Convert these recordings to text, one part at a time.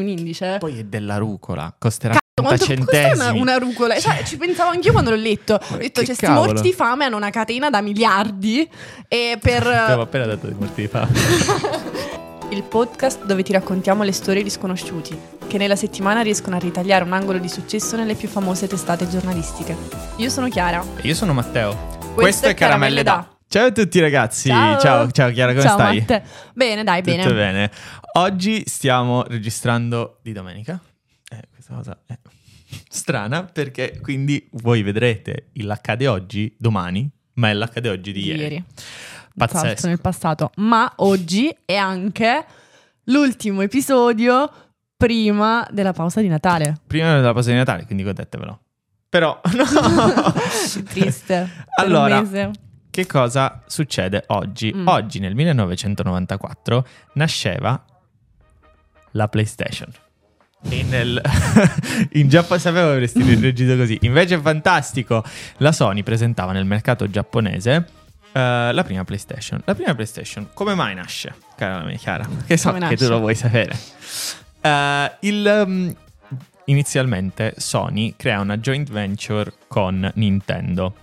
un indice. Poi è della rucola, costerà Cazzo, 30 quanto costa centesimi. una, una rucola? Cioè, ci pensavo anch'io quando l'ho letto. Ho detto, cioè, cavolo. morti di fame hanno una catena da miliardi. E per. Avevo appena dato dei morti di fame. Il podcast dove ti raccontiamo le storie di sconosciuti, che nella settimana riescono a ritagliare un angolo di successo nelle più famose testate giornalistiche. Io sono Chiara. E Io sono Matteo. Questo è Caramelle Da. Ciao a tutti ragazzi. Ciao. ciao, ciao Chiara, come Ciao, stai? Matte. Bene, dai, bene. Tutto bene. Oggi stiamo registrando di domenica. Eh, questa cosa è strana perché quindi voi vedrete l'accade oggi domani, ma è l'accade oggi di ieri. Salto Pazzesco. nel passato. Ma oggi è anche l'ultimo episodio prima della pausa di Natale. Prima della pausa di Natale, quindi godetevelo. Però, no. Triste. Allora, mese. Che cosa succede oggi? Mm. Oggi, nel 1994, nasceva la PlayStation. E nel... in Giappone sapevo avresti reagito così. Invece è fantastico. La Sony presentava nel mercato giapponese eh, la prima PlayStation. La prima PlayStation, come mai nasce? Cara mia Chiara, che so che tu lo vuoi sapere. Eh, il, um, inizialmente Sony crea una joint venture con Nintendo.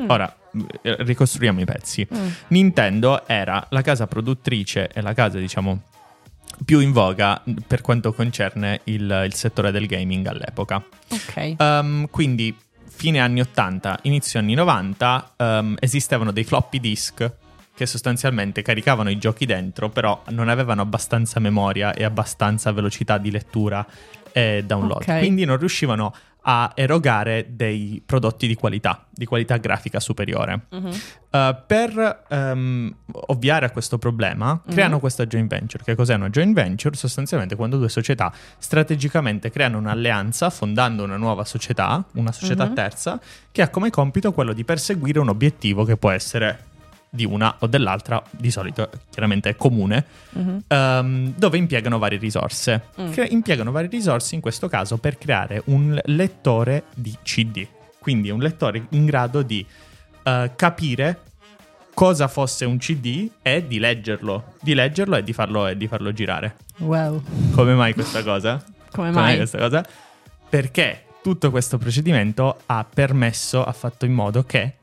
Mm. Ora ricostruiamo i pezzi. Mm. Nintendo era la casa produttrice e la casa, diciamo, più in voga per quanto concerne il, il settore del gaming all'epoca. Ok. Um, quindi, fine anni 80, inizio anni 90, um, esistevano dei floppy disk che sostanzialmente caricavano i giochi dentro, però non avevano abbastanza memoria e abbastanza velocità di lettura e download. Ok. Quindi non riuscivano a erogare dei prodotti di qualità, di qualità grafica superiore. Mhm. Uh, per ehm, ovviare a questo problema, creano Mhm. questa joint venture. Che cos'è una joint venture? Sostanzialmente quando due società strategicamente creano un'alleanza, fondando una nuova società, una società Mhm. terza, che ha come compito quello di perseguire un obiettivo che può essere di una o dell'altra, di solito chiaramente è comune, Mhm. ehm, dove impiegano varie risorse. Mm. Cre- impiegano varie risorse in questo caso per creare un lettore di CD, quindi un lettore in grado di eh, capire cosa fosse un CD e di leggerlo, di leggerlo e di farlo, e di farlo girare. Wow. Come mai questa cosa? Come Come mai? questa cosa? Perché tutto questo procedimento ha permesso, ha fatto in modo che,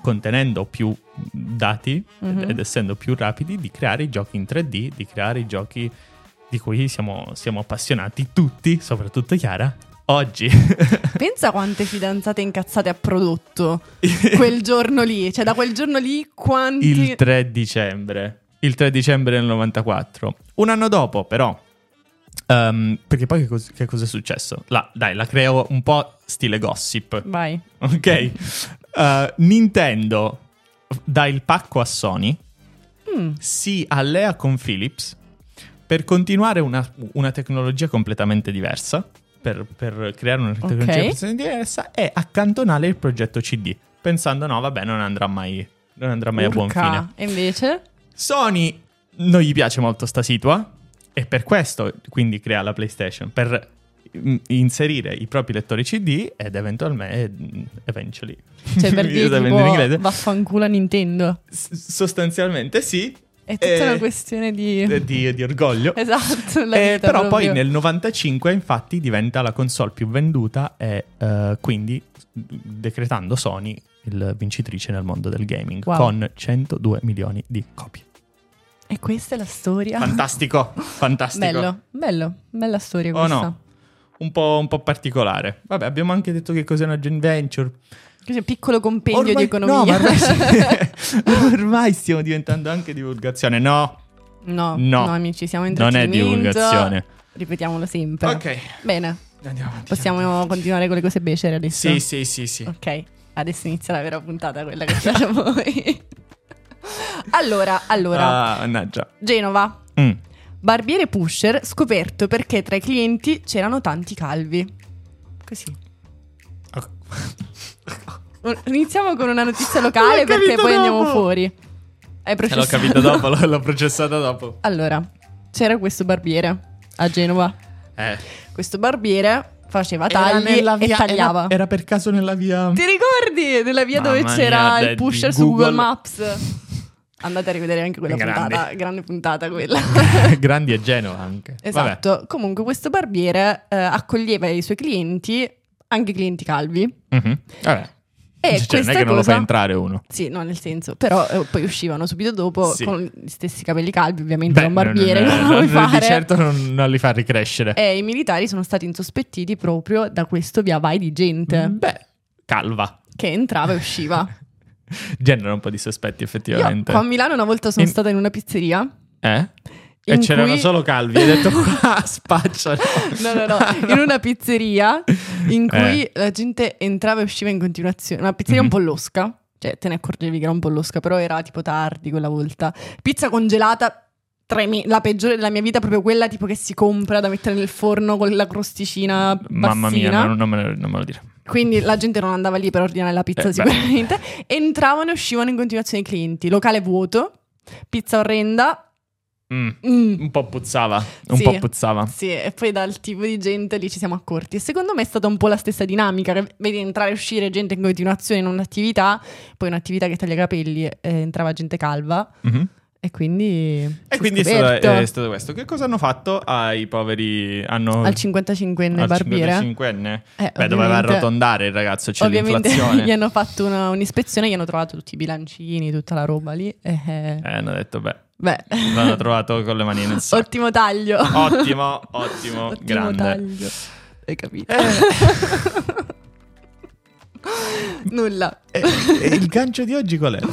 contenendo più dati Mhm. ed essendo più rapidi, di creare i giochi in 3D, di creare i giochi di cui siamo, siamo appassionati tutti, soprattutto Chiara, oggi. Pensa quante fidanzate incazzate ha prodotto quel giorno lì. Cioè, da quel giorno lì, quanti. Il 3 dicembre. Il 3 dicembre del 94. Un anno dopo, però. ehm, perché poi che, cos- che cosa è successo? La- dai, la creo un po' stile gossip. Vai. Ok. Eh, Nintendo dà il pacco a Sony, Mm. si allea con Philips per continuare una, una tecnologia completamente diversa. Per, per creare una tecnologia Ok. completamente diversa e accantonare il progetto CD. Pensando, no, vabbè, non andrà mai, non andrà mai a buon fine. E invece? Sony non gli piace molto sta situa e per questo quindi crea la PlayStation per inserire i propri lettori CD ed eventualmente eventually Cioè, per dire da vendere in inglese. tipo, vaffanculo a Nintendo. S- sostanzialmente sì È tutta Eh, una questione di... di, di orgoglio Esatto, Eh, però poi proprio. nel 95 infatti diventa la console più venduta e eh, quindi decretando Sony il vincitrice nel mondo del gaming Wow. con 102 milioni di copie E questa è la storia. fantastico fantastico Bello, bello, bella storia Oh questa. no, un po', un po' particolare. Vabbè, abbiamo anche detto che cos'è una joint venture. Un piccolo compendio di economia. No, ma ormai, ormai stiamo diventando anche divulgazione. No, no, No. no, amici, siamo in non è divulgazione. Ripetiamolo sempre. Ok, Bene, andiamo avanti. possiamo continuare con le cose becere adesso? Sì, sì, sì, sì. Ok, adesso inizia la vera puntata, quella che facciamo voi. allora, allora, Ah. Genova, Mm. Barbiere pusher scoperto perché tra i clienti c'erano tanti calvi. Così. Iniziamo con una notizia locale perché poi andiamo dopo. fuori. Hai Eh, L'ho capito dopo, l'ho, l'ho processata dopo. Allora, c'era questo barbiere a Genova. Eh. Questo barbiere faceva Era tagli nella e via- tagliava. Era, era per caso nella via... Ti ricordi? Nella via dove Mamma c'era mia, il Daddy, pusher su Google- Google Maps. Andate a rivedere anche quella Grandi. puntata, grande puntata quella. Grandi e Genova anche. Vabbè. esatto. Comunque questo barbiere eh, accoglieva i suoi clienti, anche clienti calvi. Mhm. Vabbè. E Cioè, non è che non lo fa entrare uno. Sì, no, nel senso, però eh, poi uscivano subito dopo Sì. con gli stessi capelli calvi, ovviamente da un non- barbiere, non, non- vuoi non- fare. di certo non, non li fa ricrescere. E i militari sono stati insospettiti proprio da questo via vai di gente Beh, calva. che entrava e usciva. Genera un po' di sospetti Io effettivamente. qua a Milano una volta sono In- stata in una pizzeria. Eh? E c'erano cui- solo calvi. Hai detto qua spacciano. No, no, no, in una pizzeria in cui Eh. la gente entrava e usciva in continuazione. Una pizzeria un Mhm. po' losca, cioè te ne accorgevi che era un po' losca, però era tipo tardi quella volta. Pizza congelata, tremi- la peggiore della mia vita, proprio quella tipo che si compra da mettere nel forno con la crosticina bassina. Mamma mia, non, non me lo, non me lo dire. Quindi la gente non andava lì per ordinare la pizza Eh, beh. sicuramente. Entravano e uscivano in continuazione i clienti. Locale vuoto, pizza orrenda. Mm, mm, Un po' puzzava. Un Sì. po' puzzava. Sì, e poi dal tipo di gente lì ci siamo accorti. E secondo me è stata un po' la stessa dinamica, che vedi entrare e uscire gente in continuazione in un'attività, poi un'attività che taglia i capelli, e entrava gente calva, Mhm. E quindi... E quindi è stato, è stato questo. Che cosa hanno fatto ai poveri... Hanno, al 55enne al barbiere. 55enne? Eh, Beh, doveva arrotondare il ragazzo, c'è Ovviamente l'inflazione. gli hanno fatto una- un'ispezione, gli hanno trovato tutti i bilancini, tutta la roba lì. E, eh, Eh, hanno detto, beh, beh, l'hanno trovato con le mani nel sacco. ottimo taglio. Ottimo, ottimo, Ottimo grande. taglio. Hai capito? Eh, Nulla. e- e il gancio di oggi qual era?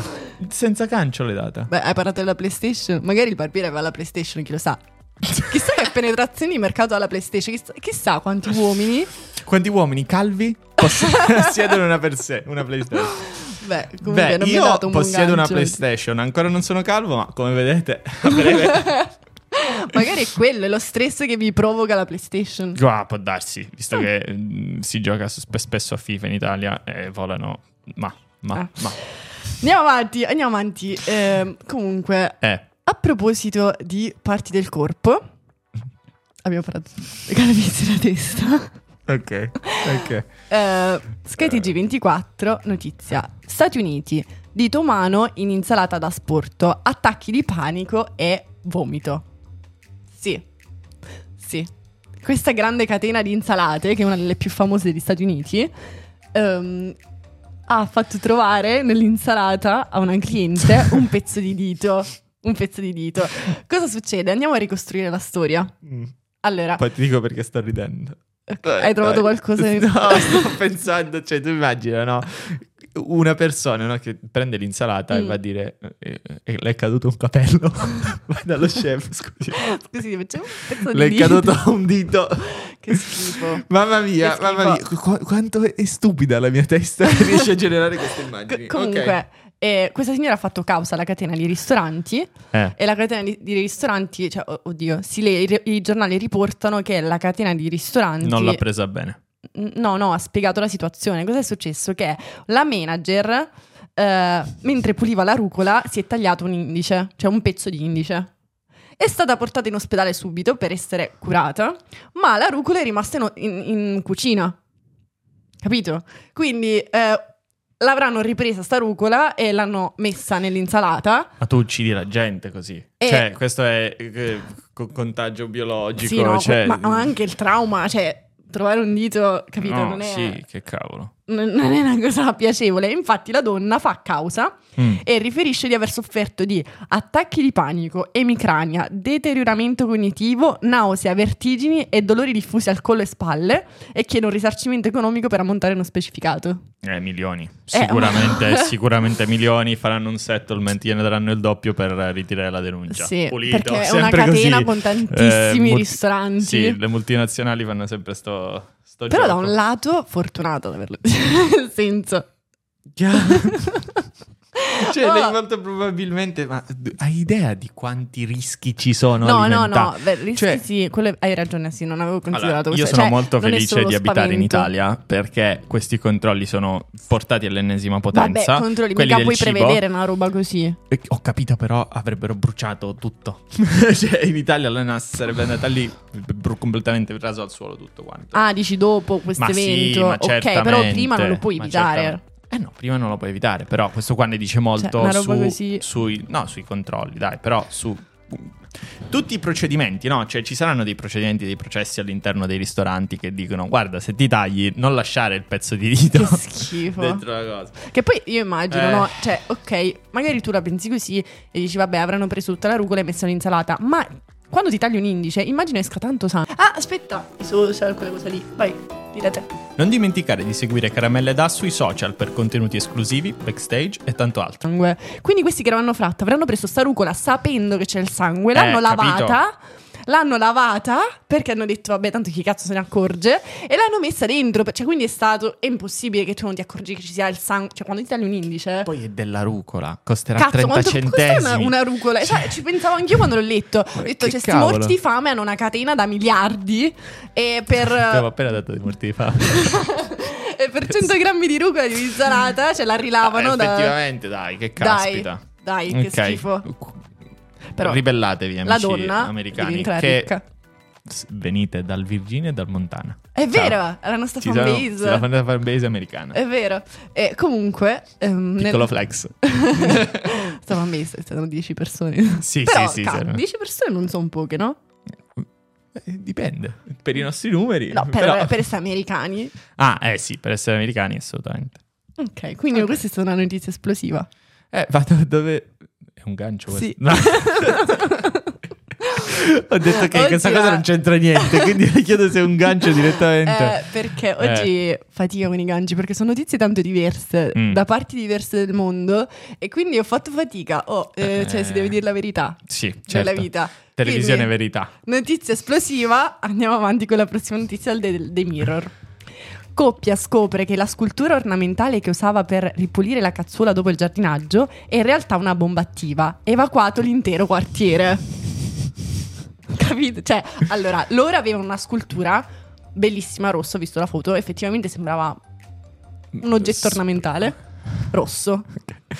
Senza gancio l'hai data. Beh, hai parlato della PlayStation. Magari il barbiere aveva la PlayStation, chi lo sa. Chissà che penetrazione di mercato ha la PlayStation. Chissà, chissà quanti uomini. Quanti uomini calvi possono possiedono una per sé, una PlayStation? Beh, comunque Beh, non mi ha io dato un possiedo una. PlayStation, ancora non sono calvo, ma come vedete, a breve... Magari è quello, è lo stress che vi provoca la PlayStation. Ah, può darsi, visto che mm, si gioca sp- spesso a FIFA in Italia e volano... Ma, ma, Ah. ma... Andiamo avanti, andiamo avanti. Ehm, comunque, Eh, a proposito di parti del corpo, abbiamo parlato di calavizi la testa. ok, ok. Eh, SkyTG 24, notizia. Stati Uniti, dito umano in insalata da sporto, attacchi di panico e vomito. Sì, sì. Questa grande catena di insalate, che è una delle più famose degli Stati Uniti, ehm, ha fatto trovare nell'insalata a una cliente un pezzo di dito. Un pezzo di dito. Cosa succede? Andiamo a ricostruire la storia. Allora, Poi ti dico perché sto ridendo. ok, hai trovato qualcosa in... No, sto pensando, cioè tu immagina, no? Una persona no, che prende l'insalata e Mm. va a dire eh, eh, le è caduto un capello. Vai dallo chef, scusi. Scusi, c'è un pezzo Le è caduto un dito. Che schifo. Mamma mia, Che mamma schifo. mia, qu- quanto è stupida la mia testa che riesce a generare queste immagini. Co- comunque, eh, questa signora ha fatto causa alla catena di ristoranti. Eh, e la catena di, di ristoranti, cioè, oh- oddio, si le- i, i giornali riportano che la catena di ristoranti... non l'ha presa bene. No, no, ha spiegato la situazione. Cosa è successo? Che la manager, eh, mentre puliva la rucola, si è tagliato un indice, cioè un pezzo di indice. È stata portata in ospedale subito per essere curata, ma la rucola è rimasta in, in- in cucina. Capito? Quindi eh, l'avranno ripresa sta rucola e l'hanno messa nell'insalata. Ma tu uccidi la gente così. E- Cioè, questo è eh, co- contagio biologico. Sì, no, cioè- ma anche il trauma, cioè trovare un dito, capito? No, non, è, sì, che cavolo. Non non è una cosa piacevole. Infatti la donna fa causa Mm. e riferisce di aver sofferto di attacchi di panico, emicrania, deterioramento cognitivo, nausea, vertigini e dolori diffusi al collo e spalle e chiede un risarcimento economico per ammontare uno specificato. Eh, milioni. Sicuramente, sicuramente milioni faranno un settlement, gliene daranno il doppio per ritirare la denuncia. Sì, Pulito, perché è una catena così. con tantissimi multi- ristoranti. Sì, le multinazionali fanno sempre sto, Però da gioco. un lato fortunato ad averlo. Nel senso... Cioè, Oh. lei molto probabilmente, ma hai idea di quanti rischi ci sono? No, no, no, beh, rischi Cioè- sì, quello è- hai ragione, sì, non avevo considerato Allora, io questo. sono Cioè, molto felice di abitare in spavento. Italia perché questi controlli sono portati all'ennesima potenza. Vabbè, controlli, Quelli mica del puoi cibo. prevedere una roba così. E Ho capito, però avrebbero bruciato tutto. cioè, in Italia l'ANAS sarebbe andata lì br- completamente raso al suolo tutto quanto. Ah, dici dopo questo sì, evento. ma ok, però prima non lo puoi evitare. Eh no, prima non lo puoi evitare, però questo qua ne dice molto Cioè, su- così- sui, no, sui controlli, dai, però su tutti i procedimenti, no? Cioè ci saranno dei procedimenti, dei processi all'interno dei ristoranti che dicono guarda, se ti tagli non lasciare il pezzo di dito Che schifo. dentro la cosa. Che poi io immagino, Eh. no? Cioè, ok, magari tu la pensi così e dici, vabbè, avranno preso tutta la rucola e messo l'insalata. Ma quando ti tagli un indice, immagino esca tanto sangue. Ah, aspetta, social, quella cosa lì. Vai, dire te. Non dimenticare di seguire Caramelle Da sui social per contenuti esclusivi, backstage e tanto altro. Sangue. Quindi questi che l'hanno fatta avranno preso sta rucola sapendo che c'è il sangue, l'hanno Eh, lavata. L'hanno lavata perché hanno detto, vabbè, tanto chi cazzo se ne accorge? E l'hanno messa dentro. Cioè, quindi è stato. È impossibile che tu non ti accorgi che ci sia il sangue. Cioè, quando ti tagli un indice. Poi è della rucola, costerà Cazzo, 30 quanto centesimi. costa una, una rucola? Cioè, ci pensavo anch'io quando l'ho letto. Ho detto, che cioè, sti morti di fame hanno una catena da miliardi. E per, Abbiamo appena dato dei morti di fame. e per 100 grammi di rucola di insalata ce la rilavano Ah, da. effettivamente, dai, che Dai, caspita. dai, che Ok. schifo. Però Ribellatevi, amici la donna americani. che ricca. venite dal Virginia e dal Montana. È Ciao. vero, è la nostra Ci sono- fanbase. sì, la fan- fanbase americana. È vero. E comunque. ehm, Piccolo nel- flex. Sta fanbase sono 10 persone. Sì, Però, sì, sì. sì. 10 persone non sono poche, no? Eh, Dipende. Per i nostri numeri. No, per, però- per essere americani. Ah, eh sì, per essere americani assolutamente. Ok, quindi Ok. questa è stata una notizia esplosiva. Eh, vado dove... È un gancio questo? Sì. No. Ho detto che Oggi questa cosa non c'entra niente, quindi le chiedo se è un gancio direttamente. Eh, perché oggi fatica con i ganci, perché sono notizie tanto diverse, Mm. da parti diverse del mondo, e quindi ho fatto fatica. Oh, eh, cioè, Eh. si deve dire la verità Sì, della certo. vita. Televisione Quindi, verità. Notizia esplosiva, andiamo avanti con la prossima notizia del The Mirror. Coppia scopre che la scultura ornamentale che usava per ripulire la cazzuola dopo il giardinaggio è in realtà una bomba attiva. Evacuato l'intero quartiere. Capito? Cioè, allora, loro avevano una scultura bellissima, rossa, ho visto la foto, effettivamente sembrava un oggetto ornamentale rosso.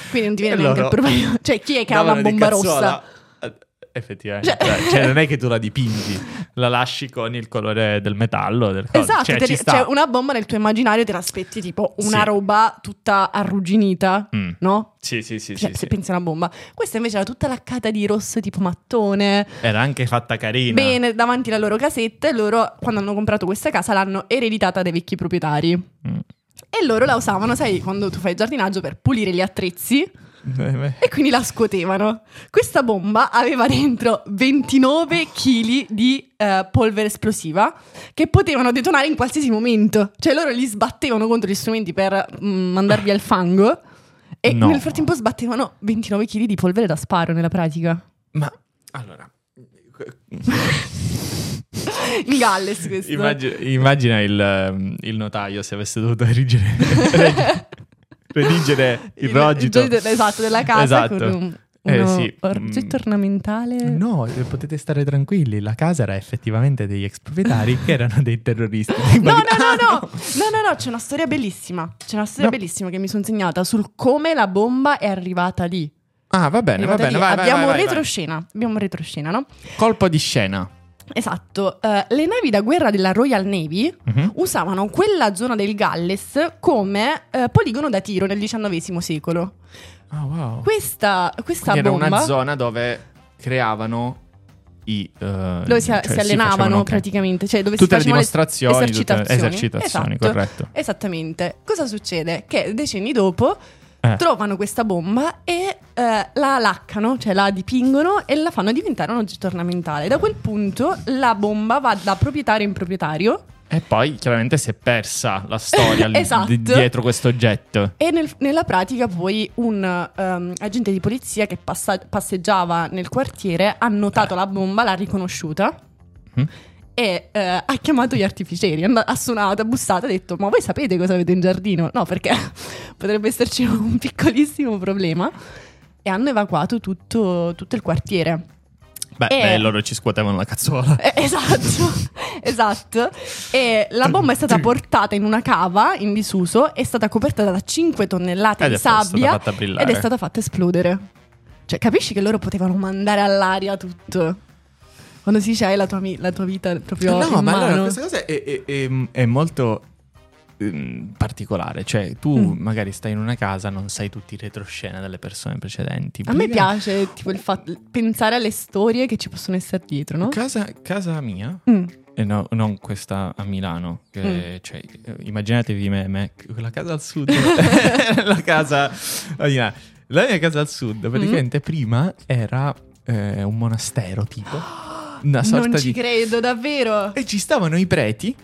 Quindi non ti viene E neanche il problema. Cioè, chi è che ha una bomba rossa? Effettivamente, Cioè- Cioè, cioè, non è che tu la dipingi, la lasci con il colore del metallo. Del. Esatto, cioè, te cioè una bomba nel tuo immaginario te l'aspetti tipo una Sì. roba tutta arrugginita, Mm. no? Sì, sì, sì, Cioè, sì, se sì. pensi a una bomba. Questa invece era tutta laccata di rosso tipo mattone, Era anche fatta carina. bene davanti alla loro casetta e loro quando hanno comprato questa casa l'hanno ereditata dai vecchi proprietari. Mm. E loro la usavano, sai, quando tu fai il giardinaggio per pulire gli attrezzi. E quindi la scuotevano. Questa bomba aveva dentro 29 kg di eh, polvere esplosiva che potevano detonare in qualsiasi momento. Cioè loro li sbattevano contro gli strumenti per mm, mandar via il fango e No. nel frattempo sbattevano 29 kg di polvere da sparo nella pratica. Ma allora, In Galles questo. immagina, immagina il, ehm, il notaio se avesse dovuto redigere, reg- redigere il, rogito. il gioco- esatto, della casa Esatto. con un, Eh, uno sì. oggetto Mm. ornamentale. No, eh, potete stare tranquilli. La casa era effettivamente degli ex proprietari che erano dei terroristi. No, no, no, no, no, no, no, c'è una storia bellissima. C'è una storia No. bellissima che mi sono segnata sul come la bomba è arrivata lì. Ah, va bene, va bene. Vai, Abbiamo vai, vai, retroscena. Abbiamo retroscena, no? Colpo di scena. Esatto. eh, le navi da guerra della Royal Navy Mhm. usavano quella zona del Galles come eh, poligono da tiro nel XIX secolo. Ah, wow. Questa, questa Quindi era bomba una zona dove creavano i... eh, dove si, cioè, si allenavano facevano, ok. praticamente, cioè dove Tutte le si facevano dimostrazioni, tutte le esercitazioni. esercitazioni, Esatto. corretto. Esattamente. Cosa succede? Che decenni dopo Eh. trovano questa bomba e eh, la laccano, cioè la dipingono e la fanno diventare un oggetto ornamentale. Da quel punto la bomba va da proprietario in proprietario E poi chiaramente si è persa la storia Esatto. di- dietro questo oggetto. e nel- nella pratica poi un ehm, agente di polizia che passa- passeggiava nel quartiere ha notato la bomba, l'ha riconosciuta. Mm. E eh, ha chiamato gli artificieri, ha suonato, ha bussato, ha detto: Ma voi sapete cosa avete in giardino? No, perché potrebbe esserci un piccolissimo problema. E hanno evacuato tutto, tutto il quartiere. Beh, Eh. beh, loro ci scuotevano la cazzuola. Eh, esatto, esatto. E la bomba è stata portata in una cava in disuso, è stata coperta da 5 tonnellate Ed di sabbia ed è stata fatta esplodere. Cioè, capisci che loro potevano mandare all'aria tutto? Quando si dice hai la tua, la tua vita proprio no, ma allora mano. questa cosa è, è- è- è molto ehm, particolare. Cioè, tu Mm. magari stai in una casa, non sai tutti i retroscena delle persone precedenti. A me piace tipo il fatto pensare alle storie che ci possono essere dietro, no? Casa, casa mia, Mm. e no, non questa a Milano, che, cioè, eh, immaginatevi me, me, la casa al sud, la casa Milano. La mia casa al sud, Mm. praticamente prima era eh, un monastero tipo, una sorta non ci di... credo, davvero. E ci stavano i preti.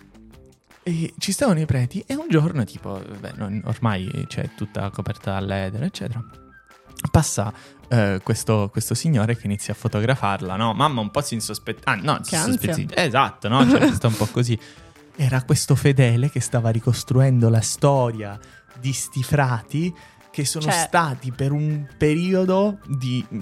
E ci stavano i preti e un giorno, tipo, vabbè, non- ormai c'è tutta coperta dall'edera, eccetera. Passa eh, questo, questo signore che inizia a fotografarla, no? Mamma un po' si insospetta. Ah, no, si insospetti- Esatto, no? Cioè, sta un po' così. Era questo fedele che stava ricostruendo la storia di sti frati che sono Cioè- stati per un periodo di mm,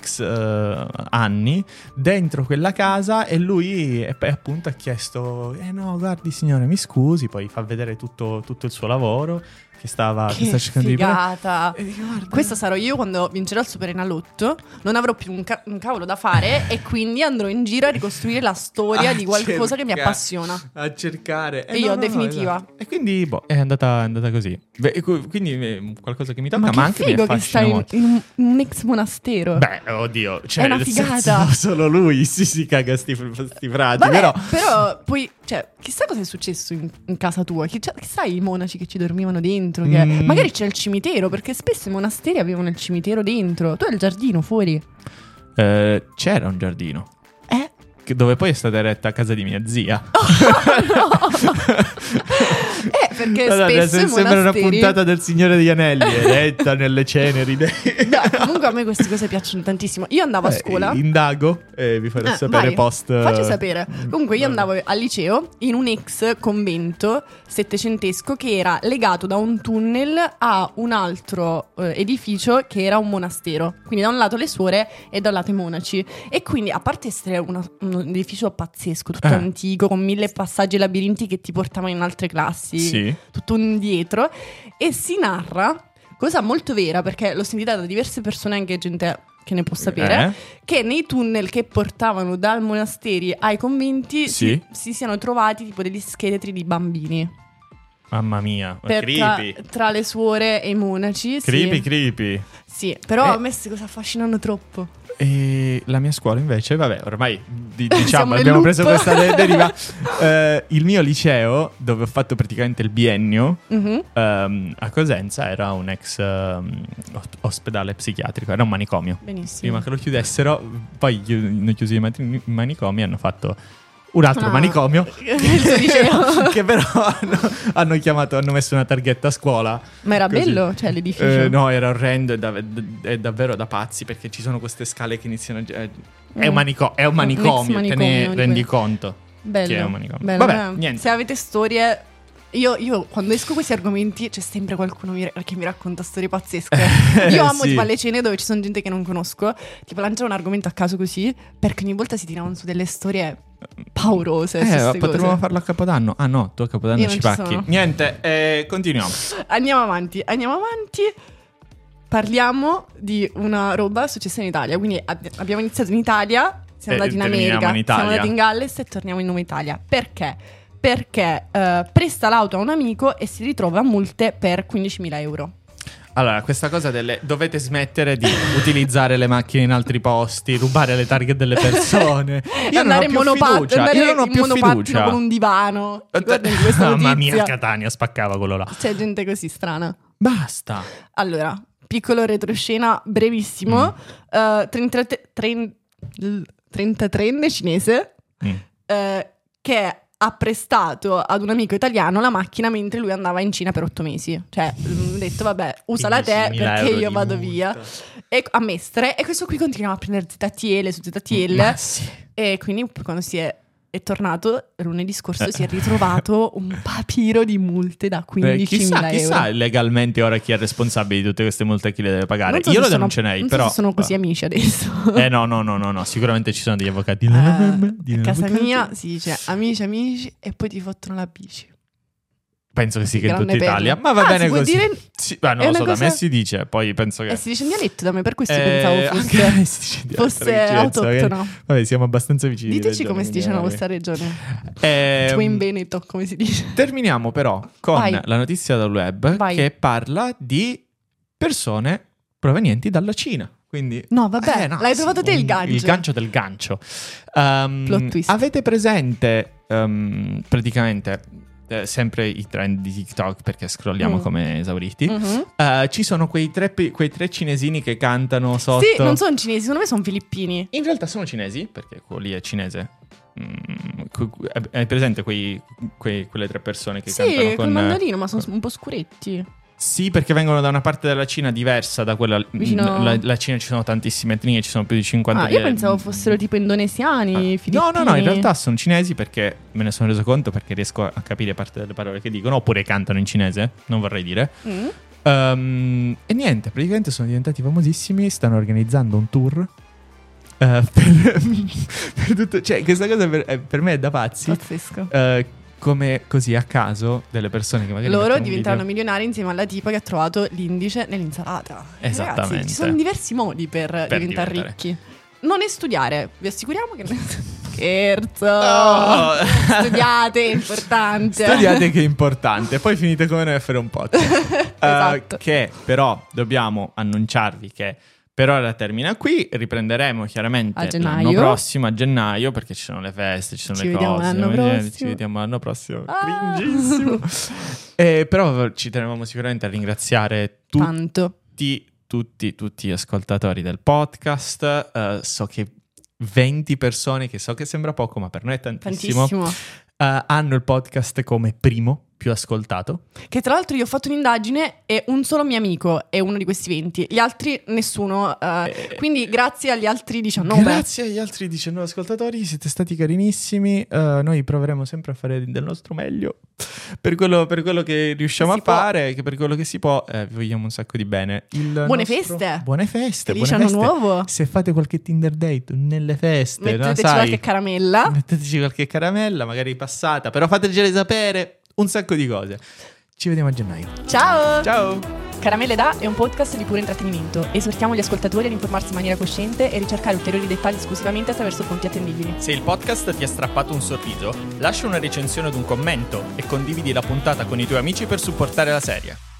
X eh, anni dentro quella casa e lui eh, poi appunto ha chiesto eh no guardi signore mi scusi poi fa vedere tutto, tutto il suo lavoro che stava che Che sta cercando di figata. e dico, guarda, Questa sarò io quando vincerò il Superenalotto. Non avrò più un, ca- un cavolo da fare e quindi andrò in giro a ricostruire la storia A di qualcosa che mi appassiona. a cercare E io, definitiva. esatto. e quindi boh, è andata, è andata così Beh, quindi eh, qualcosa che mi tocca Ma ma, che anche mi figo che affascina stai in, molto in un, in un ex monastero. Beh, oddio, cioè, È una figata. solo lui si, si caga sti, sti frati, Vabbè, però... però... poi, cioè, chissà cosa è successo in, in casa tua. Chissà, chissà i monaci che ci dormivano dentro. Che... Mm. Magari c'è il cimitero, perché spesso i monasteri avevano il cimitero dentro. Tu hai il giardino fuori. Eh, c'era un giardino. Eh? Dove poi è stata eretta a casa di mia zia. Eh, perché Guarda, spesso se- sembra una monasteri... puntata del Signore degli Anelli, eretta nelle ceneri. No, comunque a me queste cose piacciono tantissimo. Io andavo a Eh, scuola. indago e vi farò Eh, sapere vai, post. eh, Facci sapere. Comunque io andavo al liceo in un ex convento settecentesco che era legato da un tunnel a un altro eh, edificio che era un monastero. Quindi da un lato le suore e da un lato i monaci. E quindi a parte essere una- un edificio pazzesco, tutto Eh. antico, con mille passaggi labirinti che ti portavano in altre classi, Sì. tutto indietro. E si narra, cosa molto vera perché l'ho sentita da diverse persone, anche gente che ne può sapere, Eh? che nei tunnel che portavano dal monasteri ai conventi Sì. si, si siano trovati tipo degli scheletri di bambini. Mamma mia, Per tra, creepy. tra le suore e i monaci. sì. Creepy, creepy. Sì, però Eh. a me queste cose affascinano troppo. E la mia scuola invece, vabbè, ormai di- Siamo diciamo abbiamo preso questa de- deriva. Eh, il mio liceo, dove ho fatto praticamente il biennio, Mhm. ehm, a Cosenza era un ex ehm, os- ospedale psichiatrico, era un manicomio. Benissimo. Prima che lo chiudessero, poi hanno chiuso i mani- i manicomi e hanno fatto un altro Ah. manicomio. Liceo. che però hanno, hanno chiamato, hanno messo una targhetta a scuola. Ma era Così. bello, cioè l'edificio. Eh, no, era orrendo, è, dav- è davvero da pazzi perché ci sono queste scale che iniziano a... È, un, manico- è un manicomio, te ne di rendi conto. Bello. che è un manicomio. bello. Vabbè, niente. Se avete storie. Io, io quando esco questi argomenti c'è sempre qualcuno mi- che mi racconta storie pazzesque. Io amo Sì. tipo alle cene dove ci sono gente che non conosco, tipo lanciare un argomento a caso così, perché ogni volta si tiravano su delle storie paurose. Eh, potremmo cose. farlo a Capodanno. Ah no, tu a Capodanno Io ci ci pacchi. sono. Niente, eh, continuiamo. Andiamo avanti, andiamo avanti. Parliamo di una roba successa in Italia. Quindi ab- abbiamo iniziato in Italia, siamo E andati in America, in siamo andati in Galles e torniamo in nuova Italia. Perché? Perché eh, presta l'auto a un amico e si ritrova a multe per 15.000 euro. Allora, questa cosa delle... Dovete smettere di utilizzare le macchine in altri posti, rubare le targhe delle persone. Io non ho più monopattino, fiducia. andare Io non ho in più monopattino fiducia. con un divano. Mamma mia, Catania spaccava quello là. C'è gente così strana. Basta. Allora, piccolo retroscena brevissimo. Eh, 33 tren- l- 33enne cinese Mm. eh, che ha prestato ad un amico italiano la macchina mentre lui andava in Cina per otto mesi. Cioè, mm, ha detto, vabbè, usala te 15.000 perché io vado via. E a Mestre. E questo qui continuava a prendere ZTL su ZTL. Ma sì. E quindi quando si è, è tornato lunedì scorso Eh. si è ritrovato un papiro di multe da 15.000 Eh, chissà, euro. chissà legalmente ora chi è responsabile di tutte queste multe chi le deve pagare. so Io lo sono- denuncerei, non so però. se sono così amici adesso. Eh no, no, no, no, no, sicuramente ci sono degli avvocati. Eh, Di a casa mia si dice amici, amici e poi ti fottono la bici. Penso che sì, che in tutta perla. Italia. Ma va Ah, bene si così. dire- Sì, ma non è lo so, da me cosa- si dice. Poi penso che. Eh, si dice in dialetto da me, per questo Eh, pensavo anche fosse, a me si dice fosse autoctono. Vabbè, siamo abbastanza vicini. di Diteci come si dice nella vostra regione. Ehm, Tipo in Veneto, come si dice. Terminiamo però con Vai. la notizia dal web Vai. che parla di persone provenienti dalla Cina. Quindi, No, vabbè, Eh, no, l'hai trovato te il gancio. Il gancio del gancio. Ehm, Plot twist. Avete presente ehm, praticamente eh, sempre i trend di TikTok perché scrolliamo Mm. come esauriti? Mhm. Eh, ci sono quei tre, quei tre cinesini che cantano sotto. Sì, non sono cinesi, secondo me sono filippini. In realtà sono cinesi, perché quello lì è cinese. Mm, hai presente quei- quei- quelle tre persone che cantano Sì, con... col mandarino, ma sono un po' scuretti. Sì, perché vengono da una parte della Cina diversa da quella... Vicino- La, la Cina ci sono tantissime etnie, ci sono più di 50 Ah, io pensavo fossero tipo indonesiani, Ah. No, no, no, in realtà sono cinesi perché me ne sono reso conto perché riesco a capire parte delle parole che dicono, oppure cantano in cinese, non vorrei dire. Mm. Ehm, e niente, praticamente sono diventati famosissimi, stanno organizzando un tour. eh, per, per tutto, cioè, questa cosa per, eh, per me è da pazzi. Pazzesco. eh, come così a caso delle persone che magari Loro diventeranno video- milionari insieme alla tipa che ha trovato l'indice nell'insalata. Esattamente. Ragazzi, ci sono diversi modi per, diventare diventare. ricchi. Non è studiare, vi assicuriamo che... Scherzo! Oh! Studiate, è importante. Studiate che è importante, poi finite come noi a fare un podcast. Eh, Esatto. che però dobbiamo annunciarvi che per ora termina qui, riprenderemo chiaramente l'anno prossimo a gennaio perché ci sono le feste, ci sono Ci le cose. l'anno prossimo. Ci vediamo l'anno prossimo. Ah. Cringissimo. Eh, però ci tenevamo sicuramente a ringraziare tutti Tanto. tutti, tutti, tutti gli ascoltatori del podcast. Eh, so che 20 persone, che so che sembra poco, ma per noi è tantissimo, Tantissimo. eh, hanno il podcast come primo più ascoltato. Che tra l'altro io ho fatto un'indagine e un solo mio amico è uno di questi 20, gli altri nessuno. eh, Eh, quindi grazie agli altri 19. Grazie agli altri 19 ascoltatori, siete stati carinissimi. Eh, noi proveremo sempre a fare del nostro meglio per quello, per quello che riusciamo Si a può. fare, che per quello che si può. Eh, vi vogliamo un sacco di bene. Il Buone nostro- feste! Buone feste! Felice buone anno feste. nuovo! Se fate qualche Tinder date nelle feste, no, Metteteci sai, qualche caramella. Metteteci qualche caramella, magari passata, però fatecele sapere un sacco di cose. Ci vediamo a gennaio. Ciao! Ciao! Caramelle da è un podcast di puro intrattenimento. Esortiamo gli ascoltatori ad informarsi in maniera cosciente e ricercare ulteriori dettagli esclusivamente attraverso fonti attendibili. Se il podcast ti ha strappato un sorriso, lascia una recensione ed un commento e condividi la puntata con i tuoi amici per supportare la serie.